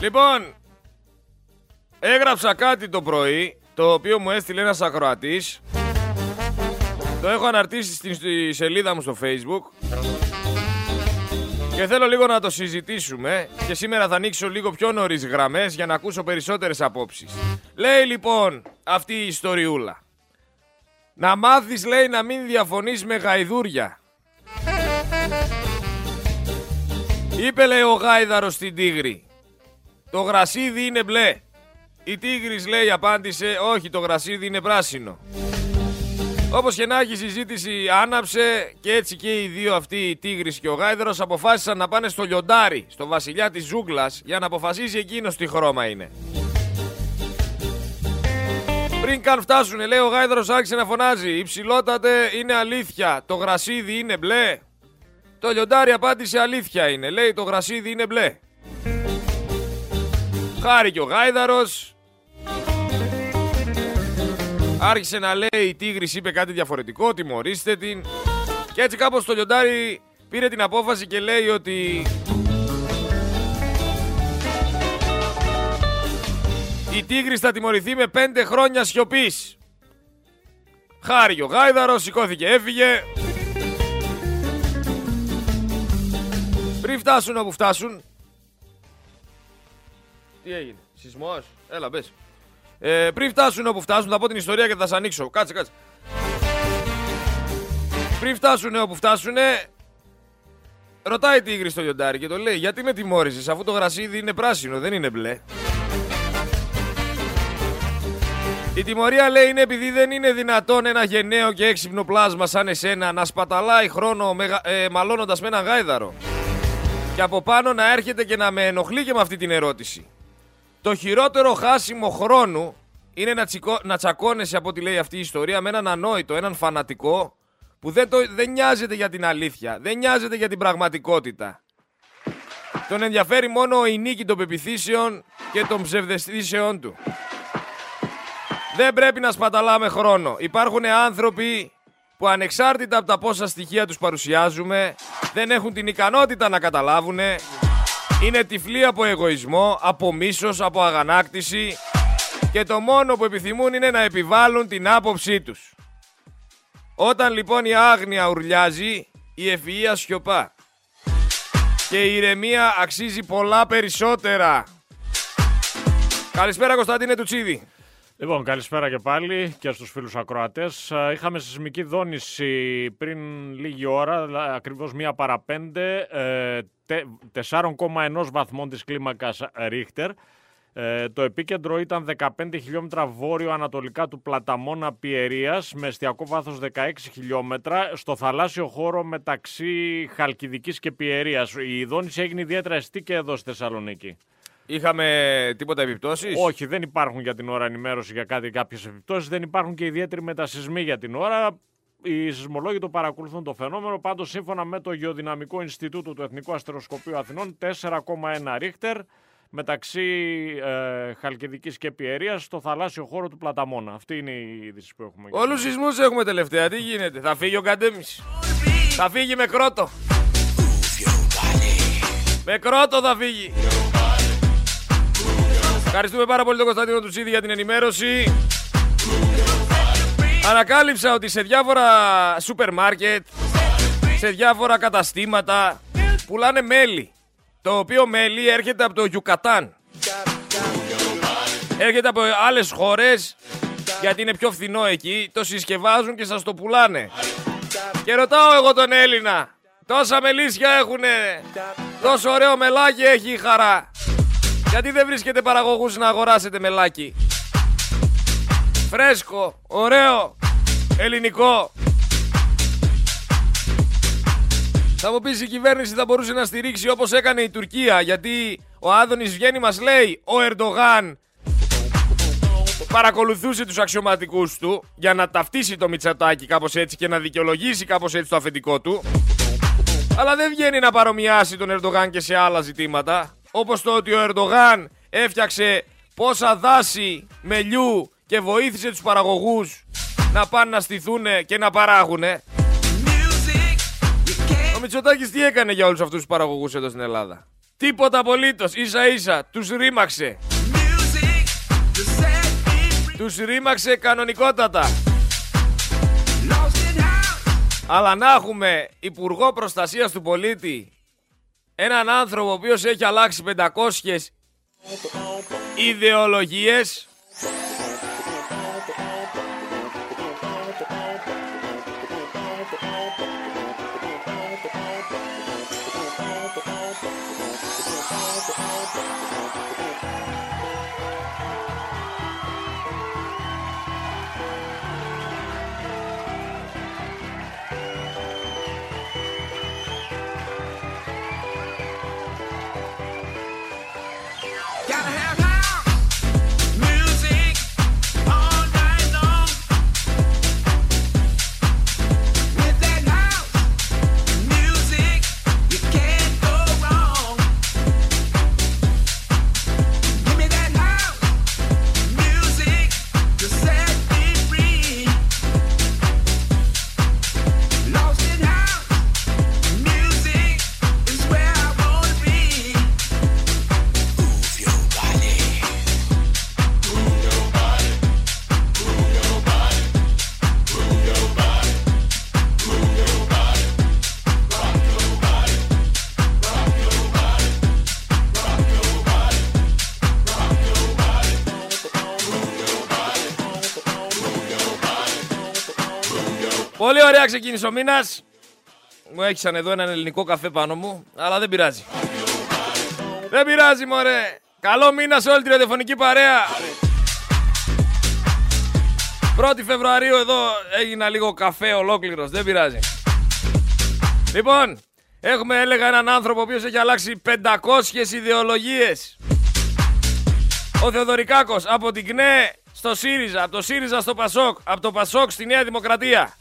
Λοιπόν, έγραψα κάτι το πρωί, το οποίο μου έστειλε ένας ακροατής. Το έχω αναρτήσει στη σελίδα μου στο facebook. Και θέλω λίγο να το συζητήσουμε και σήμερα θα ανοίξω λίγο πιο νωρίς γραμμές για να ακούσω περισσότερες απόψεις. Λέει λοιπόν αυτή η ιστοριούλα. Να μάθεις λέει να μην διαφωνείς με γαϊδούρια. Είπε λέει ο γάιδαρος στην τίγρη. Το γρασίδι είναι μπλε. Η τίγρης λέει απάντησε όχι το γρασίδι είναι πράσινο. Όπως και να έχει η συζήτηση άναψε και έτσι και οι δύο αυτοί οι τίγρης και ο γάιδαρος αποφάσισαν να πάνε στο λιοντάρι, στο βασιλιά της ζούγκλας για να αποφασίσει εκείνος τι χρώμα είναι. Πριν καν φτάσουν, λέει ο Γάιδαρος άρχισε να φωνάζει. Υψηλότατε είναι αλήθεια. Το γρασίδι είναι μπλε; Το λιοντάρι απάντησε αλήθεια είναι. Λέει το γρασίδι είναι μπλε. Χάρη ο Γάιδαρος. Άρχισε να λέει η τίγρης είπε κάτι διαφορετικό, τιμωρήστε την. Και έτσι κάπως το λιοντάρι πήρε την απόφαση και λέει ότι Η Τίγρης θα τιμωρηθεί με πέντε χρόνια σιωπής. Χάρη ο Γάιδαρος, σηκώθηκε, έφυγε. Πριν φτάσουν όπου φτάσουν. Τι έγινε, σεισμός, έλα μπες. Ε, πριν φτάσουν όπου φτάσουν, θα πω την ιστορία και θα σας ανοίξω. Κάτσε, κάτσε. Πριν φτάσουν όπου φτάσουν, ρωτάει η Τίγρη στο λιοντάρι και το λέει: Γιατί με τιμώρησες, αφού το γρασίδι είναι πράσινο, δεν είναι μπλε. Η τιμωρία λέει είναι επειδή δεν είναι δυνατόν ένα γενναίο και έξυπνο πλάσμα σαν εσένα να σπαταλάει χρόνο μεγα... ε, μαλώνοντας με έναν γάιδαρο. Και από πάνω να έρχεται και να με ενοχλεί και με αυτή την ερώτηση. Το χειρότερο χάσιμο χρόνου είναι να, τσικώ... να τσακώνεσαι από ό,τι λέει αυτή η ιστορία με έναν ανόητο, έναν φανατικό που δεν, το... δεν νοιάζεται για την αλήθεια, δεν νοιάζεται για την πραγματικότητα. Τον ενδιαφέρει μόνο η νίκη των πεπιθήσεων και των ψευδεστήσεών του. Δεν πρέπει να σπαταλάμε χρόνο. Υπάρχουν άνθρωποι που ανεξάρτητα από τα πόσα στοιχεία τους παρουσιάζουμε δεν έχουν την ικανότητα να καταλάβουν. Είναι τυφλοί από εγωισμό, από μίσος, από αγανάκτηση και το μόνο που επιθυμούν είναι να επιβάλλουν την άποψή τους. Όταν λοιπόν η άγνοια ουρλιάζει, η ευφυΐα σιωπά. Και η ηρεμία αξίζει πολλά περισσότερα. Καλησπέρα Κωνσταντίνε Τουτσίδη. Λοιπόν, καλησπέρα και πάλι και στους φίλους ακροατές. Είχαμε σεισμική δόνηση πριν λίγη ώρα, ακριβώς μία παρά πέντε, 4,1 βαθμών της κλίμακας Ρίχτερ. Ε, το επίκεντρο ήταν 15 χιλιόμετρα βόρειο-ανατολικά του Πλαταμόνα Πιερίας με εστιακό βάθος 16 χιλιόμετρα στο θαλάσσιο χώρο μεταξύ Χαλκιδικής και Πιερίας. Η δόνηση έγινε ιδιαίτερα εστί και εδώ στη Θεσσαλονίκη. Είχαμε τίποτα επιπτώσεις; Όχι, δεν υπάρχουν για την ώρα ενημέρωση για κάτι κάποιες επιπτώσεις. Δεν υπάρχουν και ιδιαίτεροι μετασυσμοί για την ώρα. Οι σεισμολόγοι το παρακολουθούν το φαινόμενο. Πάντως, σύμφωνα με το Γεωδυναμικό Ινστιτούτο του Εθνικού Αστεροσκοπείου Αθηνών, 4,1 ρίχτερ μεταξύ ε, Χαλκιδικής και Πιερίας στο θαλάσσιο χώρο του Πλαταμόνα. Αυτή είναι η είδηση που έχουμε. Όλους σεισμούς έχουμε τελευταία. Τι γίνεται; Θα φύγει ο Καντέμις. Θα φύγει με κρότο. Με κρότο θα φύγει. Ευχαριστούμε πάρα πολύ τον Κωνσταντίνο Τουτσίδη για την ενημέρωση. Ανακάλυψα ότι σε διάφορα σούπερ μάρκετ, σε διάφορα καταστήματα πουλάνε μέλι. Το οποίο μέλι έρχεται από το Γιουκατάν. Έρχεται από άλλες χώρες γιατί είναι πιο φθηνό εκεί. Το συσκευάζουν και σας το πουλάνε. Και ρωτάω εγώ τον Έλληνα. Τόσα μελίσια έχουνε; Τόσο ωραίο μελάκι έχει η χαρά. Γιατί δεν βρίσκετε παραγωγούς να αγοράσετε μελάκι; Φρέσκο, ωραίο, ελληνικό. Θα μου πεις η κυβέρνηση θα μπορούσε να στηρίξει όπως έκανε η Τουρκία γιατί ο Άδωνης βγαίνει μας λέει ο Ερντογάν παρακολουθούσε τους αξιωματικούς του για να ταυτίσει το Μητσατάκι κάπως έτσι και να δικαιολογήσει κάπως έτσι το αφεντικό του αλλά δεν βγαίνει να παρομοιάσει τον Ερντογάν και σε άλλα ζητήματα όπως το ότι ο Ερντογάν έφτιαξε πόσα δάση μελιού και βοήθησε τους παραγωγούς να πάνε να στηθούν και να παράγουν. Ο Μητσοτάκης τι έκανε για όλους αυτούς τους παραγωγούς εδώ στην Ελλάδα; Τίποτα απολύτως, ίσα ίσα, τους ρήμαξε. Τους ρήμαξε κανονικότατα. Αλλά να έχουμε Υπουργό Προστασίας του Πολίτη έναν άνθρωπο ο οποίος έχει αλλάξει 500 ιδεολογίες ο μήνα. Μου έξαν εδώ έναν ελληνικό καφέ πάνω μου, αλλά δεν πειράζει. Δεν πειράζει, μωρέ. Καλό μήνα σε όλη τη ραδιοφωνική παρέα. 1η Φεβρουαρίου εδώ έγινα λίγο καφέ ολόκληρος, δεν πειράζει. Λοιπόν, έχουμε έλεγα έναν άνθρωπο ο οποίος έχει αλλάξει 500 ιδεολογίες. Ο Θεοδωρικάκος από την ΚΝΕ στο ΣΥΡΙΖΑ, από το ΣΥΡΙΖΑ στο ΠΑΣΟΚ, από το ΠΑΣΟΚ στη Νέα Δημοκρατία.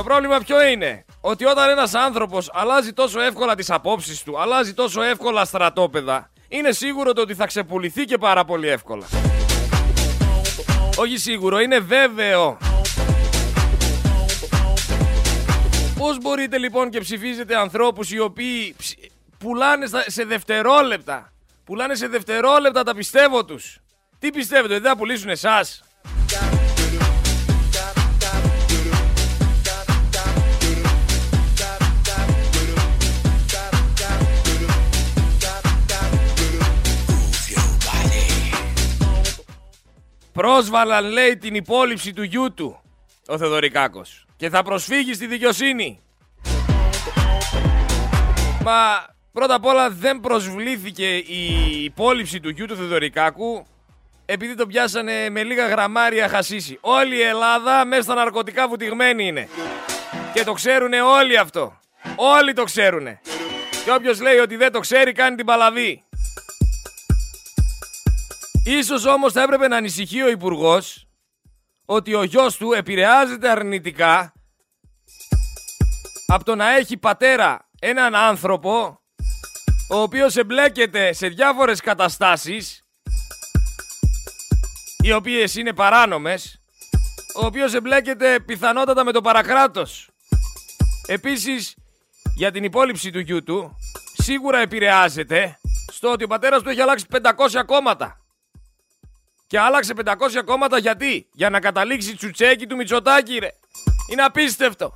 Το πρόβλημα ποιο είναι, ότι όταν ένας άνθρωπος αλλάζει τόσο εύκολα τις απόψεις του, αλλάζει τόσο εύκολα στρατόπεδα, είναι σίγουρο το ότι θα ξεπουληθεί και πάρα πολύ εύκολα. Όχι σίγουρο, είναι βέβαιο. Πώς μπορείτε λοιπόν και ψηφίζετε ανθρώπους οι οποίοι πουλάνε σε δευτερόλεπτα. Πουλάνε σε δευτερόλεπτα τα πιστεύω τους; Τι πιστεύετε, ότι δεν θα πουλήσουν εσάς; Πρόσβαλαν λέει την υπόλοιψη του γιού του ο Θεοδωρικάκος και θα προσφύγει στη δικαιοσύνη. Μα πρώτα απ' όλα δεν προσβλήθηκε η υπόλοιψη του γιού του Θεοδωρικάκου επειδή το πιάσανε με λίγα γραμμάρια χασίσι. Όλη η Ελλάδα μέσα στα ναρκωτικά βουτυγμένη είναι. Και το ξέρουνε όλοι αυτό. Όλοι το ξέρουνε. Και όποιος λέει ότι δεν το ξέρει κάνει την παλαβή. Ίσως όμως θα έπρεπε να ανησυχεί ο υπουργός ότι ο γιος του επηρεάζεται αρνητικά από το να έχει πατέρα έναν άνθρωπο ο οποίος εμπλέκεται σε διάφορες καταστάσεις οι οποίες είναι παράνομες ο οποίος εμπλέκεται πιθανότατα με το παρακράτος. Επίσης, για την υπόλοιψη του γιού του, σίγουρα επηρεάζεται στο ότι ο πατέρας του έχει αλλάξει 500 κόμματα. Και άλλαξε 500 κόμματα γιατί; Για να καταλήξει τσουτσέκι του Μητσοτάκη ρε. Είναι απίστευτο.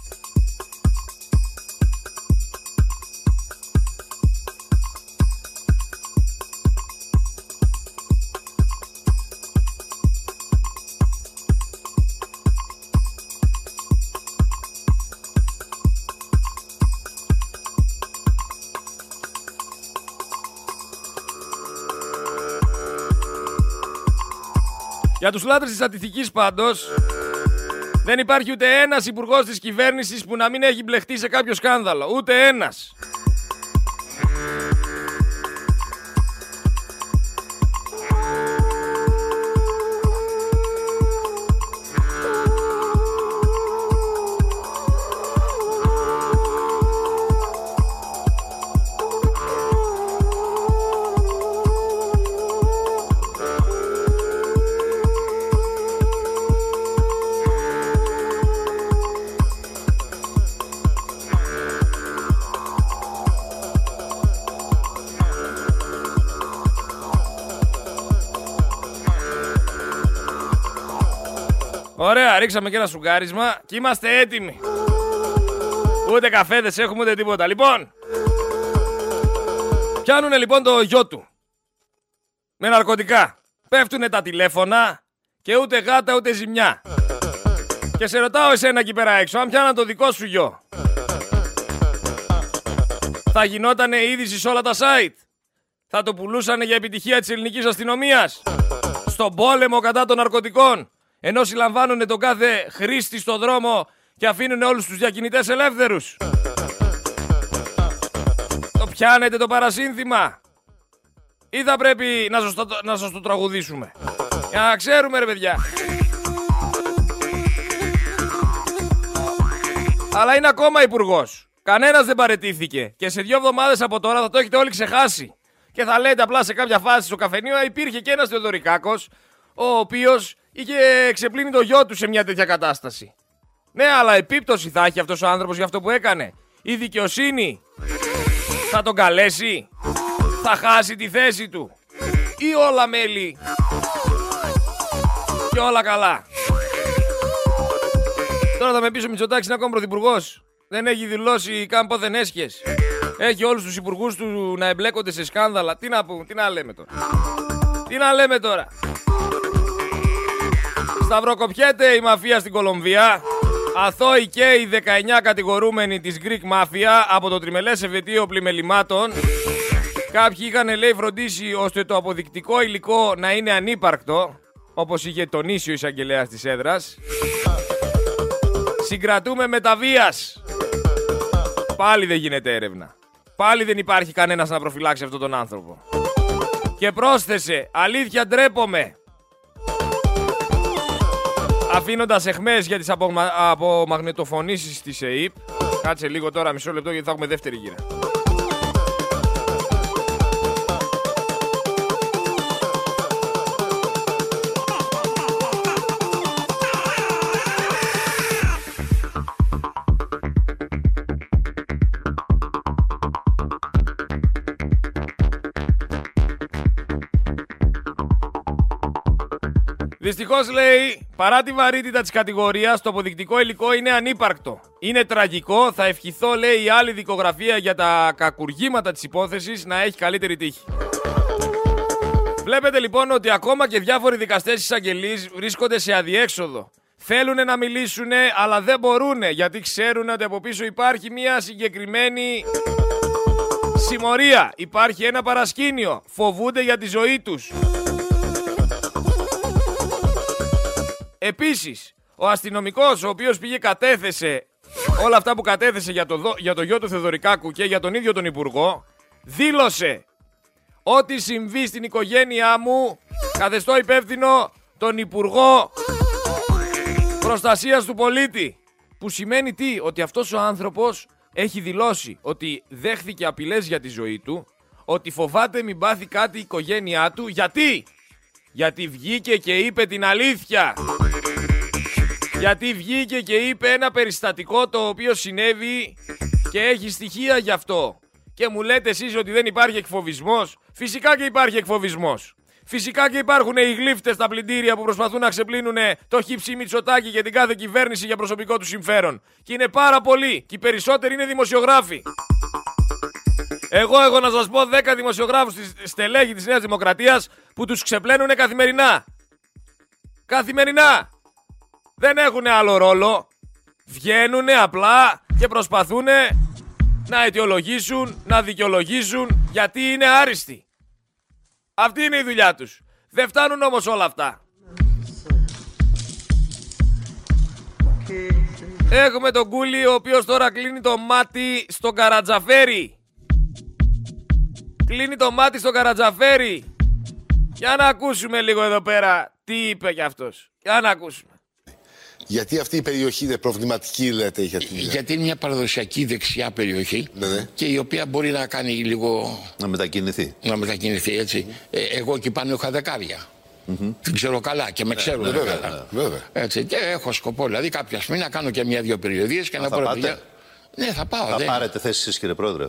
Για τους λάτρες της Αττικής πάντως, δεν υπάρχει ούτε ένας υπουργός της κυβέρνησης που να μην έχει μπλεχτεί σε κάποιο σκάνδαλο. Ούτε ένας. Ωραία, ρίξαμε και ένα σουγκάρισμα και είμαστε έτοιμοι. Ούτε καφέδες έχουμε ούτε τίποτα. Λοιπόν, πιάνουνε λοιπόν το γιο του. Με ναρκωτικά. Πέφτουνε τα τηλέφωνα και ούτε γάτα ούτε ζημιά. Και σε ρωτάω εσένα εκεί πέρα έξω, αν πιάνα το δικό σου γιο. Θα γινότανε είδηση σε όλα τα site; Θα το πουλούσανε για επιτυχία της ελληνικής αστυνομίας; Στον πόλεμο κατά των ναρκωτικών; Ενώ συλλαμβάνουν τον κάθε χρήστη στο δρόμο και αφήνουν όλους τους διακινητές ελεύθερους. Το πιάνετε το παρασύνθημα. Ή θα πρέπει να σας το, να σας το τραγουδήσουμε. Για να ξέρουμε ρε παιδιά. Αλλά είναι ακόμα υπουργός. Κανένας δεν παρετήθηκε. Και σε δύο εβδομάδες από τώρα θα το έχετε όλοι ξεχάσει. Και θα λέτε απλά σε κάποια φάση στο καφενείο υπήρχε και ένας Θεοδωρικάκος, ο οποίος είχε ξεπλύνει το γιο του σε μια τέτοια κατάσταση. Ναι, αλλά επίπτωση θα έχει αυτός ο άνθρωπος για αυτό που έκανε. Η δικαιοσύνη θα τον καλέσει. Θα χάσει τη θέση του. Ή όλα μέλη. Και όλα καλά. Τώρα θα με πεις ο Μητσοτάκης είναι ακόμα πρωθυπουργός. Δεν έχει δηλώσει καν πόθεν έσχε. Έχει όλους τους υπουργούς του να εμπλέκονται σε σκάνδαλα. Τι να πούμε, τι να λέμε τώρα. Τι να λέμε τώρα. Σταυροκοπιέται η μαφία στην Κολομβία. Αθώοι και οι 19 κατηγορούμενοι της Greek Mafia από το τριμελές ευαιτίο πλημελημάτων. Κάποιοι είχαν λέει φροντίσει ώστε το αποδεικτικό υλικό να είναι ανύπαρκτο, όπως είχε τονίσει ο εισαγγελέας της έδρας. Συγκρατούμε μεταβίας. Πάλι δεν γίνεται έρευνα. Πάλι δεν υπάρχει κανένας να προφυλάξει αυτόν τον άνθρωπο. Και πρόσθεσε, αλήθεια ντρέπομαι. Αφήνοντας εχμές για τις απομα... απομαγνητοφωνήσεις της ΕΕΠ. Κάτσε λίγο τώρα, μισό λεπτό γιατί θα έχουμε δεύτερη γύρα. Δυστυχώς λέει, παρά τη βαρύτητα της κατηγορίας, το αποδεικτικό υλικό είναι ανύπαρκτο. Είναι τραγικό, θα ευχηθώ, λέει, η άλλη δικογραφία για τα κακουργήματα της υπόθεσης να έχει καλύτερη τύχη. Βλέπετε λοιπόν ότι ακόμα και διάφοροι δικαστές εισαγγελεί βρίσκονται σε αδιέξοδο. Θέλουν να μιλήσουν, αλλά δεν μπορούν γιατί ξέρουν ότι από πίσω υπάρχει μια συγκεκριμένη συμμορία. Υπάρχει ένα παρασκήνιο. Φοβούνται για τη ζωή τους. Επίσης, ο αστυνομικός ο οποίος πήγε κατέθεσε όλα αυτά που κατέθεσε για το, για το γιο του Θεδωρικάκου και για τον ίδιο τον Υπουργό, δήλωσε ότι συμβεί στην οικογένειά μου καθεστώ υπεύθυνο τον Υπουργό Προστασίας του Πολίτη. Που σημαίνει τι, ότι αυτός ο άνθρωπος έχει δηλώσει ότι δέχθηκε απειλές για τη ζωή του, ότι φοβάται μην πάθει κάτι η οικογένειά του. Γιατί; Γιατί βγήκε και είπε την αλήθεια. Γιατί βγήκε και είπε ένα περιστατικό το οποίο συνέβη και έχει στοιχεία γι' αυτό. Και μου λέτε εσείς ότι δεν υπάρχει εκφοβισμός. Φυσικά και υπάρχει εκφοβισμός. Φυσικά και υπάρχουν οι γλύφτες στα πλυντήρια που προσπαθούν να ξεπλύνουν το χύψη Μητσοτάκη για την κάθε κυβέρνηση για προσωπικό του συμφέρον. Και είναι πάρα πολλοί. Και οι περισσότεροι είναι δημοσιογράφοι. Εγώ έχω να σας πω 10 δημοσιογράφους στη στελέχη της Νέας Δημοκρατίας που τους ξεπλένουν καθημερινά. Καθημερινά. Δεν έχουν άλλο ρόλο. Βγαίνουν απλά και προσπαθούν να αιτιολογήσουν, να δικαιολογήσουν γιατί είναι άριστοι. Αυτή είναι η δουλειά τους. Δεν φτάνουν όμως όλα αυτά. Έχουμε τον Κούλι ο οποίος τώρα κλείνει το μάτι στον Καρατζαφέρι. Κλείνει το μάτι στον Καρατζαφέρι. Για να ακούσουμε λίγο εδώ πέρα τι είπε κι αυτός. Για να ακούσουμε. Γιατί αυτή η περιοχή είναι προβληματική, λέτε, για την Γιατί είναι μια παραδοσιακή δεξιά περιοχή Ναι, ναι. και η οποία μπορεί να κάνει λίγο. Να μετακινηθεί. να μετακινηθεί έτσι. Ε, εγώ εκεί πάνω είχα δεκάρια. Την ξέρω καλά και με ξέρουν Ναι, βέβαια, καλά. βέβαια. Έτσι, και έχω σκοπό δηλαδή κάποια στιγμή να κάνω και μια-δύο περιοδίες και να θα πω. ρε πάτε; παιδιά, Ναι, θα πάω. Θα δεν- πάρετε θέση εσείς κύριε Πρόεδρε;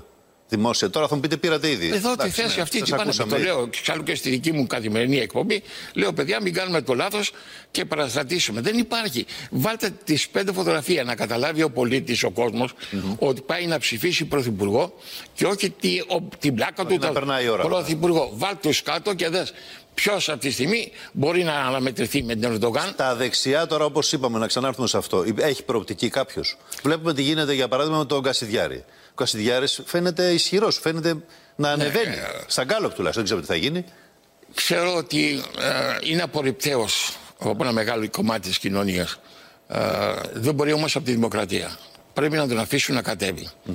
Δημόσια. Τώρα θα μου πείτε πήρατε ήδη. Εδώ τη Εντάξει, θέση ναι, αυτή σας τι πάνε. ακούσαμε Το ήδη. λέω εξάλλου και στη δική μου καθημερινή εκπομπή. Λέω, παιδιά, μην κάνουμε το λάθος και παραστατήσουμε. Δεν υπάρχει. Βάλτε τις πέντε φωτογραφίε να καταλάβει ο πολίτης, ο κοσμο ότι πάει να ψηφίσει πρωθυπουργό και όχι τη, ο, την πλάκα του. να περνάει η ώρα. Πρωθυπουργό. Βάλτε τους κάτω και δες ποιος αυτή τη στιγμή μπορεί να αναμετρηθεί με τον Ερντογάν; Τα δεξιά τώρα, όπως είπαμε, να ξανάρθουμε σε αυτό. Έχει προοπτική κάποιος. Βλέπουμε τι γίνεται για παράδειγμα με τον Κασιδιάρη. Ο Κασιδιάρης φαίνεται ισχυρός, φαίνεται να ανεβαίνει. Στα γκάλωπ τουλάχιστον, δεν ξέρω τι θα γίνει. Ξέρω ότι ε, είναι απορριπταίος από ένα μεγάλο κομμάτι της κοινωνίας. Ε, δεν μπορεί όμως από τη δημοκρατία. Πρέπει να τον αφήσουν να κατέβει. Να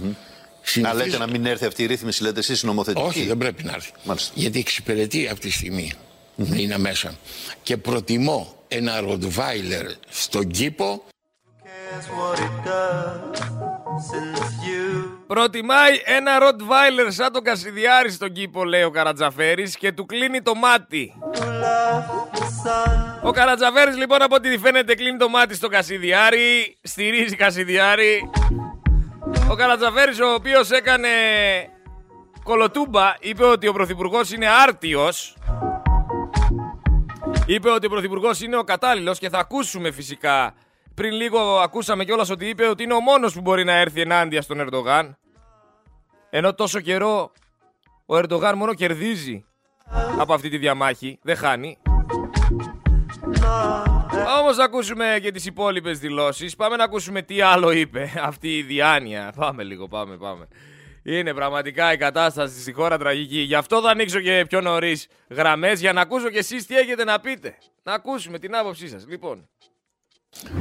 Συνηθίζω- λέτε να μην έρθει αυτή η ρύθμιση, λέτε εσείς νομοθετική; Όχι, δεν πρέπει να έρθει. Μάλιστα. Γιατί εξυπηρετεί αυτή τη στιγμή να είναι μέσα. Και προτιμώ ένα ροτβάιλερ στον κήπο cares what it does; Since you Προτιμάει ένα Rottweiler σαν τον Κασιδιάρη στον κήπο, λέει ο Καρατζαφέρης και του κλείνει το μάτι. love the sun. Ο Καρατζαφέρης λοιπόν από ό,τι φαίνεται κλείνει το μάτι στον Κασιδιάρη, στηρίζει Κασιδιάρη. Ο Καρατζαφέρης ο οποίος έκανε κολοτούμπα είπε ότι ο Πρωθυπουργός είναι άρτιος. Είπε ότι ο Πρωθυπουργός είναι ο κατάλληλος και θα ακούσουμε φυσικά. Πριν λίγο ακούσαμε κιόλας ότι είπε ότι είναι ο μόνος που μπορεί να έρθει ενάντια στον Ερντογάν. Ενώ τόσο καιρό ο Ερντογάν μόνο κερδίζει από αυτή τη διαμάχη, δεν χάνει. Όμως θα ακούσουμε και τις υπόλοιπες δηλώσεις. Πάμε να ακούσουμε τι άλλο είπε αυτή η διάνοια. Πάμε λίγο, πάμε, πάμε. Είναι πραγματικά η κατάσταση στη χώρα τραγική. Γι' αυτό θα ανοίξω και πιο νωρίς γραμμές για να ακούσω και εσείς τι έχετε να πείτε. Να ακούσουμε την άποψή σας. Λοιπόν,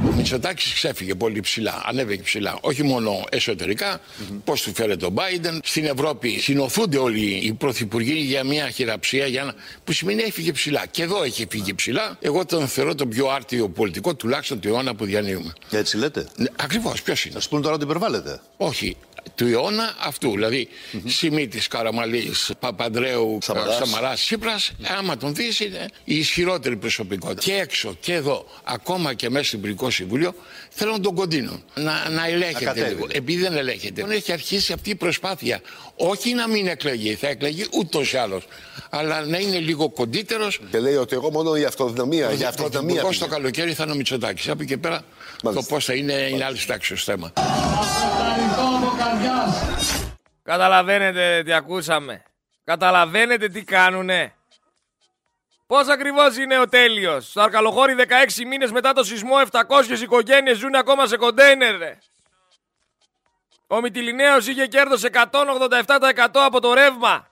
Ο Μητσοτάκης ξέφυγε πολύ ψηλά, ανέβηκε ψηλά. Όχι μόνο εσωτερικά, πώς του φέρεται ο Biden. Στην Ευρώπη συνοθούνται όλοι οι πρωθυπουργοί για μια χειραψία για να... που σημαίνει έφυγε ψηλά. Και εδώ έχει φύγει ψηλά. Εγώ τον θεωρώ τον πιο άρτιο πολιτικό, τουλάχιστον του αιώνα που διανύουμε. Έτσι λέτε; Ακριβώς, ποιος είναι; Θα σου πούνε τώρα ότι υπερβάλλετε. Όχι. Του αιώνα αυτού. Δηλαδή, Σιμίτη, Καραμαλής, Παπαντρέου, Σαμαράς. Σαμαράς, Τσίπρας, άμα τον δεις, είναι η ισχυρότερη προσωπικότητα. Και έξω και εδώ, ακόμα και μέσα στο Υπουργικό Συμβούλιο, θέλουν τον κοντίνο. Να, να ελέγχεται κατέβει, λίγο. λέει. Επειδή δεν ελέγχεται. Έχει αρχίσει αυτή η προσπάθεια. Όχι να μην εκλεγεί, θα εκλεγεί ούτως ή άλλως. Αλλά να είναι λίγο κοντύτερος. Και λέει ότι εγώ μόνο η αυτοδυναμία. Για αυτοδυναμία. Πρωθυπουργός το πήγα. καλοκαίρι θα είναι ο Μητσοτάκης. Από εκεί και πέρα Μάλιστα. το πώς θα είναι είναι άλλη τάξη θέμα. καταλαβαίνετε τι ακούσαμε. Καταλαβαίνετε τι κάνουνε. Πώς ακριβώς είναι ο τέλειος. Στο Αρκαλοχώρι 16 μήνες μετά το σεισμό 700 οικογένειες ζουν ακόμα σε κοντέινερ. ρε. Ο Μητυλινέος είχε κέρδος 187% από το ρεύμα.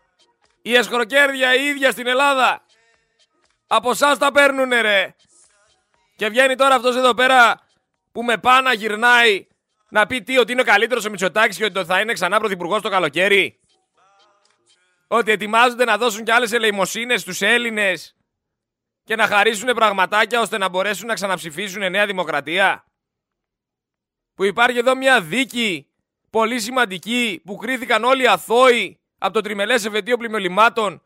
Η εσχροκέρδια η ίδια στην Ελλάδα. Από εσάς τα παίρνουνε ρε. Και βγαίνει τώρα αυτός εδώ πέρα που με πάνα γυρνάει να πει τι, ότι είναι ο καλύτερος ο Μητσοτάκης και ότι θα είναι ξανά πρωθυπουργός το καλοκαίρι. Ότι ετοιμάζονται να δώσουν κι άλλες ελεημοσύνες στους Έλληνες και να χαρίσουν πραγματάκια ώστε να μπορέσουν να ξαναψηφίσουν Νέα Δημοκρατία. Που υπάρχει εδώ μια δίκη πολύ σημαντική που κρίθηκαν όλοι αθώοι από το τριμελές εφετείο πλημελημάτων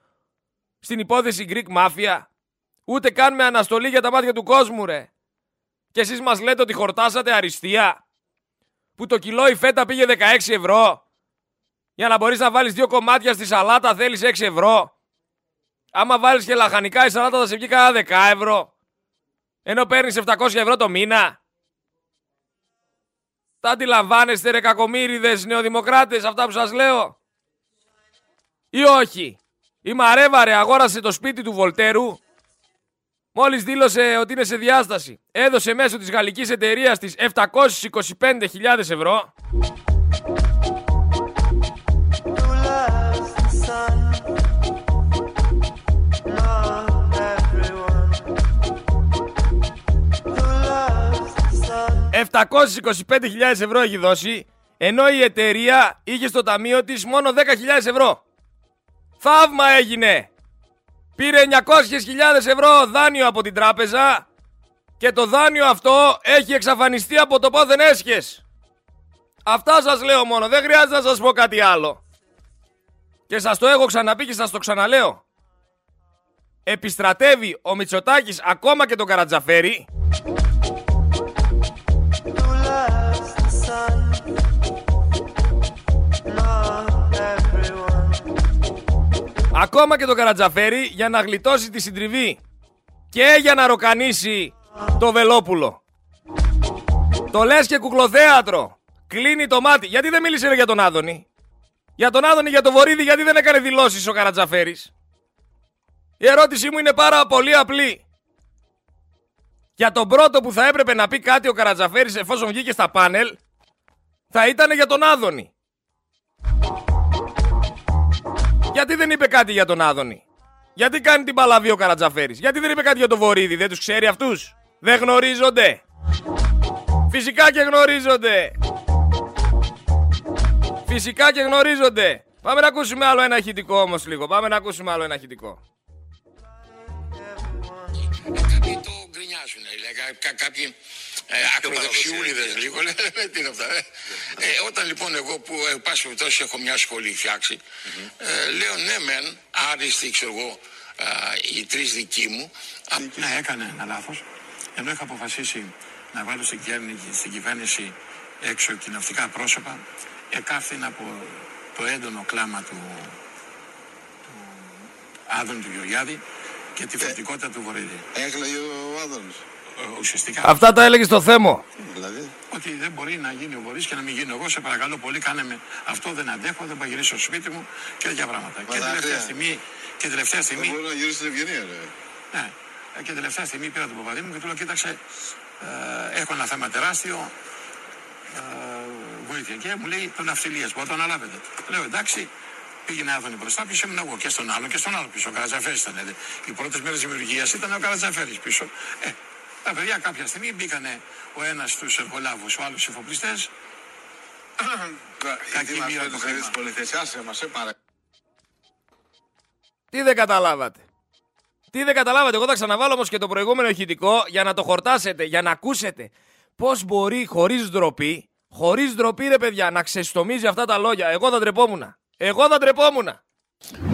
στην υπόθεση Greek Mafia. Ούτε καν με αναστολή για τα μάτια του κόσμου ρε. Και εσείς μας λέτε ότι χορτάσατε αριστεία. Που το κιλό η φέτα πήγε 16 ευρώ. Για να μπορείς να βάλεις δύο κομμάτια στη σαλάτα θέλεις 6 ευρώ. Άμα βάλεις και λαχανικά η σαλάτα θα σε βγει κάνα 10 ευρώ. Ενώ παίρνεις 700 ευρώ το μήνα. Τα αντιλαμβάνεστε ρε κακομύριδες νεοδημοκράτες αυτά που σας λέω. Ή όχι. Η Μαρέβα ρε αγόρασε το σπίτι του Βολτέρου. Μόλις δήλωσε ότι είναι σε διάσταση. Έδωσε μέσω της γαλλικής εταιρείας της 725.000 ευρώ. Who loves the sun? Not everyone. Who loves the sun? 725.000 ευρώ έχει δώσει, ενώ η εταιρεία είχε στο ταμείο της μόνο 10.000 ευρώ. Θαύμα έγινε! Πήρε 900.000 ευρώ δάνειο από την τράπεζα και το δάνειο αυτό έχει εξαφανιστεί από το πόθεν έσχες. Αυτά σας λέω μόνο, δεν χρειάζεται να σας πω κάτι άλλο. Και σας το έχω ξαναπεί και σας το ξαναλέω. Επιστρατεύει ο Μητσοτάκης ακόμα και τον Καρατζαφέρη Ακόμα και το Καρατζαφέρι για να γλιτώσει τη συντριβή. Και για να ροκανίσει το Βελόπουλο. Το λες και κουκλοθέατρο. Κλείνει το μάτι. Γιατί δεν μίλησε ρε, για τον Άδωνη; Για τον Άδωνη, για τον Βορύδη, γιατί δεν έκανε δηλώσεις ο Καρατζαφέρης; Η ερώτησή μου είναι πάρα πολύ απλή. Για τον πρώτο που θα έπρεπε να πει κάτι ο Καρατζαφέρης εφόσον βγήκε στα πάνελ, θα ήταν για τον Άδωνη. Γιατί δεν είπε κάτι για τον Άδωνη; Γιατί κάνει την παλαβή ο Καρατζαφέρης; Γιατί δεν είπε κάτι για τον Βορύδη; Δεν τους ξέρει αυτούς; Δεν γνωρίζονται; Φυσικά και γνωρίζονται. Φυσικά και γνωρίζονται. Πάμε να ακούσουμε άλλο ένα ηχητικό όμως λίγο. Πάμε να ακούσουμε άλλο ένα ηχητικό. Κάποιοι το γκρινιάζουν, λέει, κα- κα- κάποιοι ε, ακροδεξιούλιδες λίγο, λένε τι είναι αυτά. ε. Ε, όταν λοιπόν εγώ που ε, πάση περιπτώσει έχω μια σχολή φτιάξει, ε, λέω ναι μεν, άριστοι ξέρω εγώ, α, οι τρεις δικοί μου, α, Ναι, έκανε ένα λάθος. Ενώ είχα αποφασίσει να βάλω στην κυβέρνηση, στην κυβέρνηση έξω κοινοβουλευτικά πρόσωπα, εκάφθηνα από το έντονο κλάμα του, του Άδωνη του Γεωργιάδη και τη φορτικότητα του Βορύδη. Έκλαιγε ο Άδωνης. Ε, Ουσιαστικά Αυτά τα έλεγες στο θέμα. Δηλαδή. ότι δεν μπορεί να γίνει ο Βορύδης και να μην γίνω εγώ. Σε παρακαλώ πολύ, κάνε με. Αυτό δεν αντέχω, δεν θα γυρίσω στο σπίτι μου και τέτοια πράγματα. Και τα τελευταία χρέα. στιγμή, και τελευταία Δεν στιγμή μπορεί να γυρίσει στην ευγενία, ρε. Ναι. Ε, Και τελευταία στιγμή πήρα τον παπαδί μου και του λέω: Κοίταξε, ε, έχω ένα θέμα τεράστιο. Ε, βοήθεια. Και μου λέει: Το ναυτιλία, μπορεί να το αναλάβετε. Λέω: Εντάξει, πήγαινε Άδωνη μπροστά, πίσω ήμουν εγώ και στον άλλο και στον άλλο πίσω. Ο Καρατζαφέρης ήταν. ε, Οι πρώτες μέρες δημιουργίας ήταν ο Καρατζαφέρης πίσω. Ε, τα παιδιά κάποια στιγμή μπήκανε ο ένας στους εργολάβου, ο άλλος εφοπλιστές. Γιατί μας μοίρα το φέρνεις χρήμα. σε δύσκολη θέση, άσε μας, σε παρακαλώ. Τι δεν καταλάβατε. Τι δεν καταλάβατε. Εγώ θα ξαναβάλω όμως και το προηγούμενο ηχητικό για να το χορτάσετε, για να ακούσετε πώς μπορεί χωρίς ντροπή, χωρίς ντροπή ρε παιδιά, να ξεστομίζει αυτά τα λόγια. Εγώ θα ντρεπόμουν. Εγώ θα ντρεπόμουν.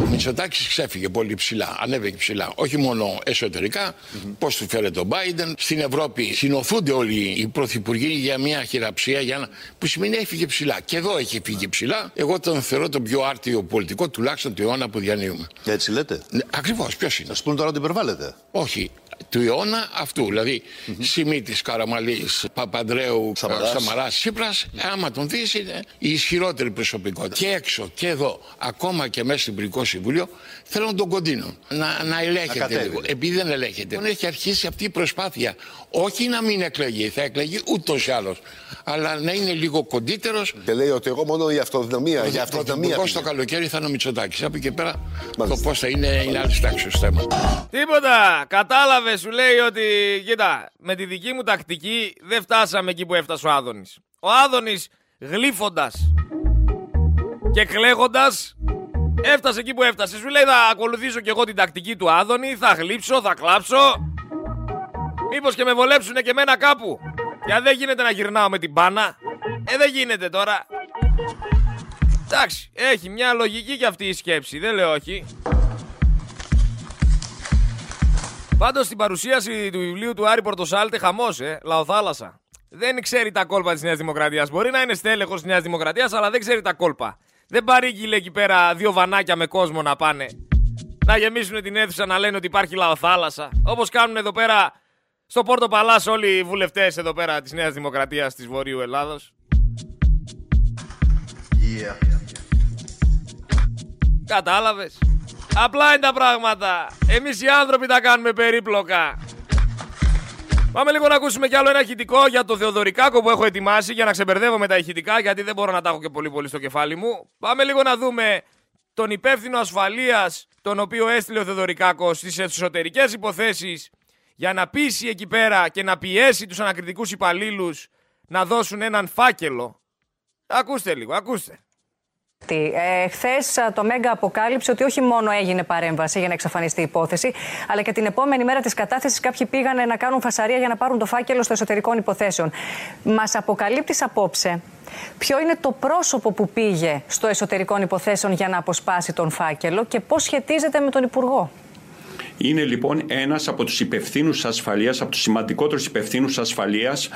Ο Μητσοτάκης ξέφυγε πολύ ψηλά, ανέβηκε ψηλά. Όχι μόνο εσωτερικά, πώς του φέρεται ο Biden. Στην Ευρώπη συνοθούνται όλοι οι πρωθυπουργοί για μια χειραψία για να... που σημαίνει έφυγε ψηλά. Και εδώ έχει φύγει ψηλά. Εγώ τον θεωρώ τον πιο άρτιο πολιτικό, τουλάχιστον του αιώνα που διανύουμε. Έτσι λέτε; Ναι, Ακριβώς, ποιος είναι; Α πούμε τώρα ότι υπερβάλλετε. Όχι. Του αιώνα αυτού. Δηλαδή, Σιμίτης, Καραμαλής, Παπαντρέου, Σαμαράς. Σαμαράς, Τσίπρας, άμα τον δεις, είναι η ισχυρότερη προσωπικότητα. Και έξω και εδώ, ακόμα και μέσα στην Υπουργικό Συμβούλιο, θέλουν τον κοντίνο. Να, να ελέγχεται κατέβει, λίγο. λέει. Επειδή δεν ελέγχεται. Δεν έχει αρχίσει αυτή η προσπάθεια. Όχι να μην εκλεγεί, θα εκλεγεί ούτως ή άλλως. Αλλά να είναι λίγο κοντύτερος. Και λέει ότι εγώ μόνο η αυτοδυναμία, για αυτοδυναμία. Πρωθυπουργός το πήγα. καλοκαίρι θα είναι ο Μητσοτάκης. Από εκεί και πέρα το Μάλιστα. πώς θα είναι είναι άλλης τάξης θέμα. Τίποτα. Κατάλαβες, σου λέει ότι. Κοίτα, με τη δική μου τακτική δεν φτάσαμε εκεί που έφτασε ο Άδωνης. Ο Άδωνης γλύφοντας και κλαίγοντας έφτασε εκεί που έφτασε. Σου λέει θα ακολουθήσω κι εγώ την τακτική του Άδωνη, θα γλύψω, θα κλάψω. Μήπως και με βολέψουνε και εμένα κάπου. Για δεν γίνεται να γυρνάω με την μπάνα. Ε, δεν γίνεται τώρα. Εντάξει, έχει μια λογική κι αυτή η σκέψη, δεν λέω όχι. Πάντως στην παρουσίαση του βιβλίου του Άρη Πορτοσάλτε χαμός, ε, λαοθάλασσα. Δεν ξέρει τα κόλπα της Νέας Δημοκρατίας. Μπορεί να είναι στέλεχος της Νέας Δημοκρατίας, αλλά δεν ξέρει τα κόλπα. Δεν παρήγγειλε εκεί πέρα δύο βανάκια με κόσμο να πάνε. Να γεμίσουν την αίθουσα να λένε ότι υπάρχει λαοθάλασσα. Όπως κάνουν εδώ πέρα στο Πόρτο Παλάς όλοι οι βουλευτές εδώ πέρα της Νέας Δημοκρατίας της Βορείου Ελλάδος. Κατάλαβες. Απλά είναι τα πράγματα. Εμείς οι άνθρωποι τα κάνουμε περίπλοκα. Πάμε λίγο να ακούσουμε κι άλλο ένα ηχητικό για το Θεοδωρικάκο που έχω ετοιμάσει για να ξεμπερδεύω με τα ηχητικά γιατί δεν μπορώ να τα έχω και πολύ πολύ στο κεφάλι μου. Πάμε λίγο να δούμε τον υπεύθυνο ασφαλείας τον οποίο έστειλε ο Θεοδωρικάκος στις εσωτερικές υποθέσεις για να πείσει εκεί πέρα και να πιέσει τους ανακριτικούς υπαλλήλους να δώσουν έναν φάκελο. Ακούστε λίγο, ακούστε. Ε, Χθες το Μέγκα αποκάλυψε ότι όχι μόνο έγινε παρέμβαση για να εξαφανιστεί η υπόθεση, αλλά και την επόμενη μέρα της κατάθεσης κάποιοι πήγανε να κάνουν φασαρία για να πάρουν το φάκελο στο εσωτερικών υποθέσεων. Μας αποκαλύπτει απόψε ποιο είναι το πρόσωπο που πήγε στο εσωτερικών υποθέσεων για να αποσπάσει τον φάκελο και πώς σχετίζεται με τον Υπουργό. Είναι λοιπόν ένας από τους υπευθύνους ασφαλείας, από τους σημαντικότερους υπευθύνους ασφαλείας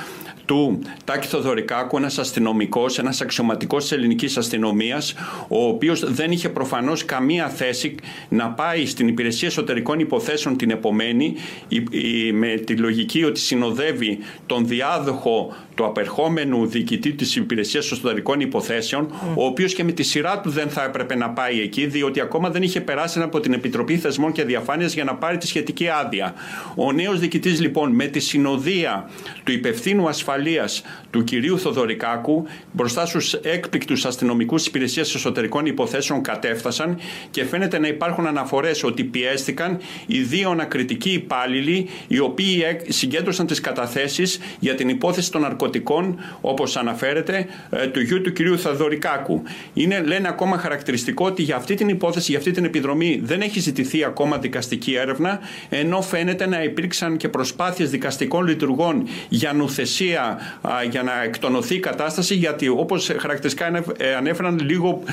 του Τάκη Θοδωρικάκου, ένας αστυνομικός, ένας αξιωματικός της ελληνικής αστυνομίας, ο οποίος δεν είχε προφανώς καμία θέση να πάει στην υπηρεσία εσωτερικών υποθέσεων την επομένη η- η- με τη λογική ότι συνοδεύει τον διάδοχο του απερχόμενου διοικητή της υπηρεσίας εσωτερικών υποθέσεων, ο οποίος και με τη σειρά του δεν θα έπρεπε να πάει εκεί, διότι ακόμα δεν είχε περάσει από την Επιτροπή Θεσμών και Διαφάνειας για να πάρει τη σχετική άδεια. Ο νέος διοικητής λοιπόν με τη συνοδεία του υπευθύνου ασφαλείας του κυρίου Θοδωρικάκου μπροστά στους έκπληκτους αστυνομικούς της υπηρεσίας εσωτερικών υποθέσεων κατέφθασαν και φαίνεται να υπάρχουν αναφορές ότι πιέστηκαν οι δύο ανακριτικοί υπάλληλοι οι οποίοι εκ- συγκέντρωσαν τις καταθέσεις για την υπόθεση των ναρκωτικών όπως αναφέρεται ε, του γιου του κυρίου Θοδωρικάκου. Είναι λένε ακόμα χαρακτηριστικό ότι για αυτή την υπόθεση, για αυτή την επιδρομή δεν έχει ζητηθεί ακόμα δικαστική έρευνα ενώ φαίνεται να υπήρξαν και προσπάθειες δικαστικών λειτουργών για νουθεσία, α, για να εκτονωθεί η κατάσταση γιατί όπως χαρακτηριστικά ανέφ- ε, ανέφεραν λίγο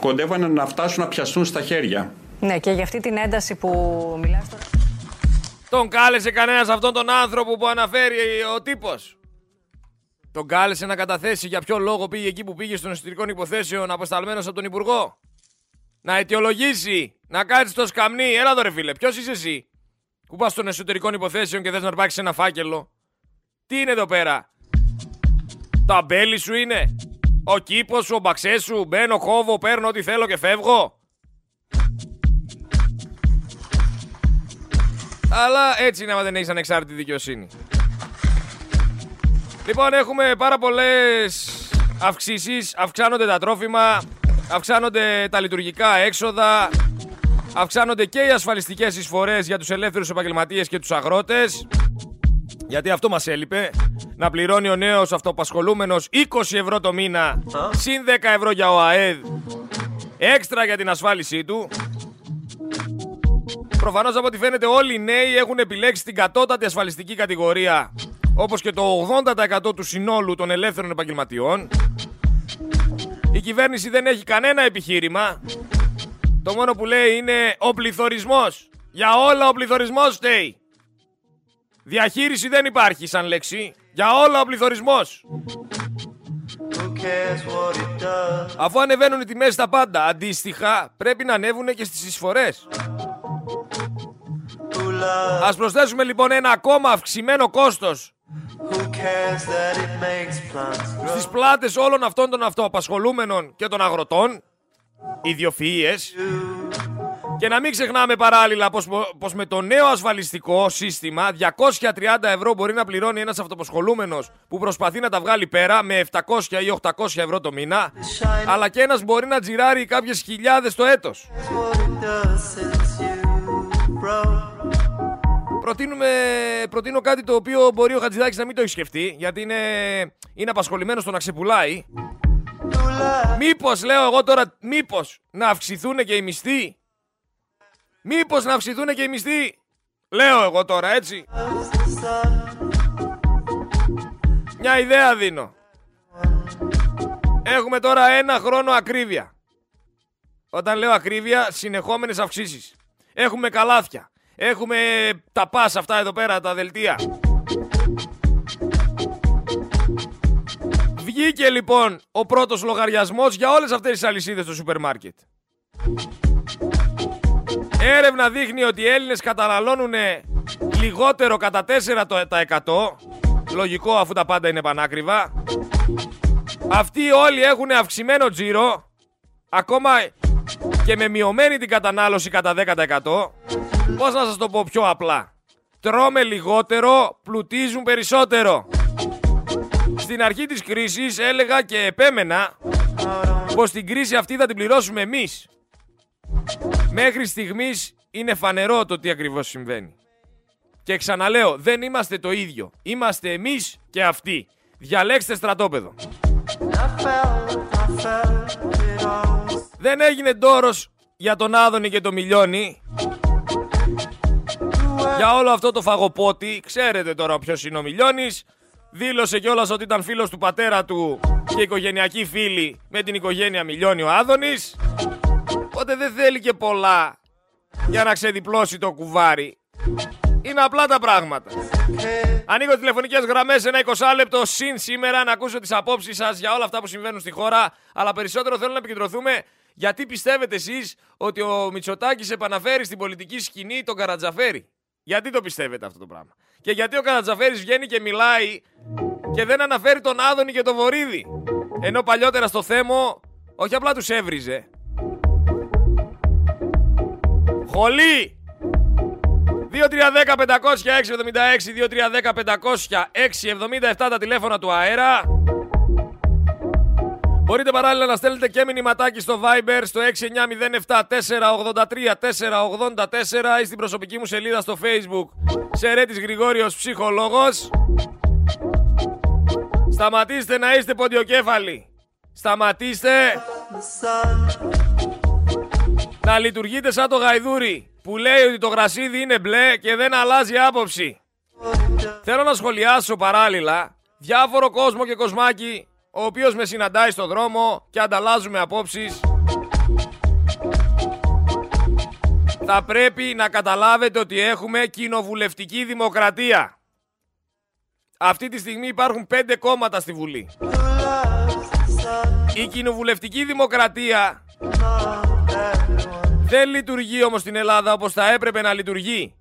κοντεύαν να φτάσουν να πιαστούν στα χέρια. Ναι, και για αυτή την ένταση που μιλάς τώρα. Τον κάλεσε κανένας αυτόν τον άνθρωπο που αναφέρει ο τύπος. Τον κάλεσε να καταθέσει για ποιο λόγο πήγε εκεί που πήγε στον εσωτερικών υποθέσεων αποσταλμένο από τον Υπουργό. Να αιτιολογήσει, να κάτσει στο σκαμνί. Έλα εδώ ρε φίλε, ποιος είσαι εσύ που πας στον εσωτερικών υποθέσεων και θες να αρπάξεις ένα φάκελο; Τι είναι εδώ πέρα, Το αμπέλι σου είναι, Ο κήπος σου, ο μπαξές σου, μπαίνω, κόβω, παίρνω ό,τι θέλω και φεύγω; Αλλά έτσι είναι άμα δεν έχεις ανεξάρτητη δικαιοσύνη. Λοιπόν, έχουμε πάρα πολλές αυξήσεις. Αυξάνονται τα τρόφιμα, αυξάνονται τα λειτουργικά έξοδα, αυξάνονται και οι ασφαλιστικές εισφορές για τους ελεύθερους επαγγελματίες και τους αγρότες. Γιατί αυτό μας έλειπε. Να πληρώνει ο νέος αυτοπασχολούμενος 20 ευρώ το μήνα, συν 10 ευρώ για ο ΑΕΔ, έξτρα για την ασφάλισή του. Προφανώς από ό,τι φαίνεται, όλοι οι νέοι έχουν επιλέξει την κατώτατη ασφαλιστική κατηγορία, όπως και το 80% του συνόλου των ελεύθερων επαγγελματιών. Η κυβέρνηση δεν έχει κανένα επιχείρημα. Το μόνο που λέει είναι ο πληθωρισμός. Για όλα ο πληθωρισμός φταίει. Διαχείριση δεν υπάρχει σαν λέξη. Για όλα ο πληθωρισμός. Who cares what it does? Αφού ανεβαίνουν οι τιμές στα πάντα, αντίστοιχα πρέπει να ανέβουν και στις εισφορές. Who loves? Ας προσθέσουμε λοιπόν ένα ακόμα αυξημένο κόστος Who cares that it makes plants grow? στις πλάτες όλων αυτών των αυτοαπασχολούμενων και των αγροτών, ιδιοφυΐες, και να μην ξεχνάμε παράλληλα πως, πως με το νέο ασφαλιστικό σύστημα 230 ευρώ μπορεί να πληρώνει ένας αυτοαπασχολούμενος που προσπαθεί να τα βγάλει πέρα με 700 ή 800 ευρώ το μήνα, αλλά και ένας μπορεί να τζιράρει κάποιες χιλιάδες το έτος. Προτείνουμε, προτείνω κάτι το οποίο μπορεί ο Χατζηδάκης να μην το έχει σκεφτεί, γιατί είναι, είναι απασχολημένο στο να ξεπουλάει. Who loves? Μήπως, λέω εγώ τώρα, μήπως να αυξηθούν και οι μισθοί; Μήπως να αυξηθούν και οι μισθοί; Λέω εγώ τώρα, έτσι. the sun? Μια ιδέα δίνω. Έχουμε τώρα ένα χρόνο ακρίβεια. Όταν λέω ακρίβεια, συνεχόμενες αυξήσεις. Έχουμε καλάθια. Έχουμε τα πας αυτά εδώ πέρα, τα δελτία. Βγήκε λοιπόν ο πρώτος λογαριασμός για όλες αυτές τις αλυσίδες στο σούπερ μάρκετ. Έρευνα δείχνει ότι οι Έλληνες καταναλώνουν λιγότερο κατά 4%. Λογικό αφού τα πάντα είναι πανάκριβα. Αυτοί όλοι έχουν αυξημένο τζίρο. Ακόμα και με μειωμένη την κατανάλωση κατά 10%. Πώς να σας το πω πιο απλά. Τρώμε λιγότερο, πλουτίζουν περισσότερο. Στην αρχή της κρίσης έλεγα και επέμενα πως την κρίση αυτή θα την πληρώσουμε εμείς. Μέχρι στιγμής είναι φανερό το τι ακριβώς συμβαίνει. Και ξαναλέω, δεν είμαστε το ίδιο. Είμαστε εμείς και αυτοί. Διαλέξτε στρατόπεδο. I felt, I felt it all. Δεν έγινε ντόρος για τον Άδωνη και τον Μιλιώνη. Για όλο αυτό το φαγοπότη, ξέρετε τώρα ποιος είναι ο Μιλιώνης. Δήλωσε κιόλας ότι ήταν φίλος του πατέρα του και οικογενειακή φίλη με την οικογένεια Μιλιώνη ο Άδωνης. Οπότε δεν θέλει και πολλά για να ξεδιπλώσει το κουβάρι. Είναι απλά τα πράγματα. Ανοίγω τηλεφωνικές γραμμές ένα 20 λεπτό συν σήμερα να ακούσω τις απόψεις σας για όλα αυτά που συμβαίνουν στη χώρα. Αλλά περισσότερο θέλω να επικεντρωθούμε γιατί πιστεύετε εσείς ότι ο Μητσοτάκης επαναφέρει στην πολιτική σκηνή τον Καρατζαφέρη; Γιατί το πιστεύετε αυτό το πράγμα; Και γιατί ο Καρατζαφέρης βγαίνει και μιλάει και δεν αναφέρει τον Άδωνη και τον Βορύδη; Ενώ παλιότερα στο θέμο όχι απλά τους έβριζε. Χολή! 2310 500 676 2310 500 677 τα τηλέφωνα του αέρα. Μπορείτε παράλληλα να στέλνετε και μηνυματάκι στο Viber στο 6907 483 484 ή στην προσωπική μου σελίδα στο Facebook Σερέτης Γρηγόριος Ψυχολόγος. Σταματήστε να είστε ποντιοκέφαλοι. Σταματήστε να λειτουργείτε σαν το γαϊδούρι που λέει ότι το γρασίδι είναι μπλε και δεν αλλάζει άποψη. Θέλω να σχολιάσω παράλληλα διάφορο κόσμο και κοσμάκι ο οποίος με συναντάει στο δρόμο και ανταλλάζουμε απόψεις. Θα πρέπει να καταλάβετε ότι έχουμε κοινοβουλευτική δημοκρατία. Αυτή τη στιγμή υπάρχουν πέντε κόμματα στη Βουλή. Η κοινοβουλευτική δημοκρατία δεν λειτουργεί όμως στην Ελλάδα όπως θα έπρεπε να λειτουργεί.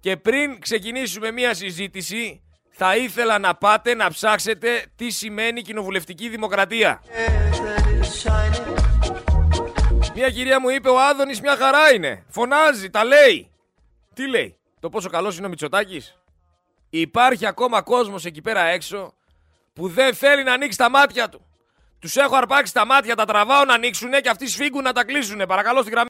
Και πριν ξεκινήσουμε μία συζήτηση, θα ήθελα να πάτε να ψάξετε τι σημαίνει κοινοβουλευτική δημοκρατία. Μία κυρία μου είπε ο Άδωνης μια χαρά είναι. Φωνάζει, τα λέει. Τι λέει, το πόσο καλός είναι ο Μητσοτάκης; Υπάρχει ακόμα κόσμος εκεί πέρα έξω που δεν θέλει να ανοίξει τα μάτια του. Τους έχω αρπάξει τα μάτια, τα τραβάω να ανοίξουνε και αυτοί σφίγγουν να τα κλείσουνε. Παρακαλώ στην γραμμή.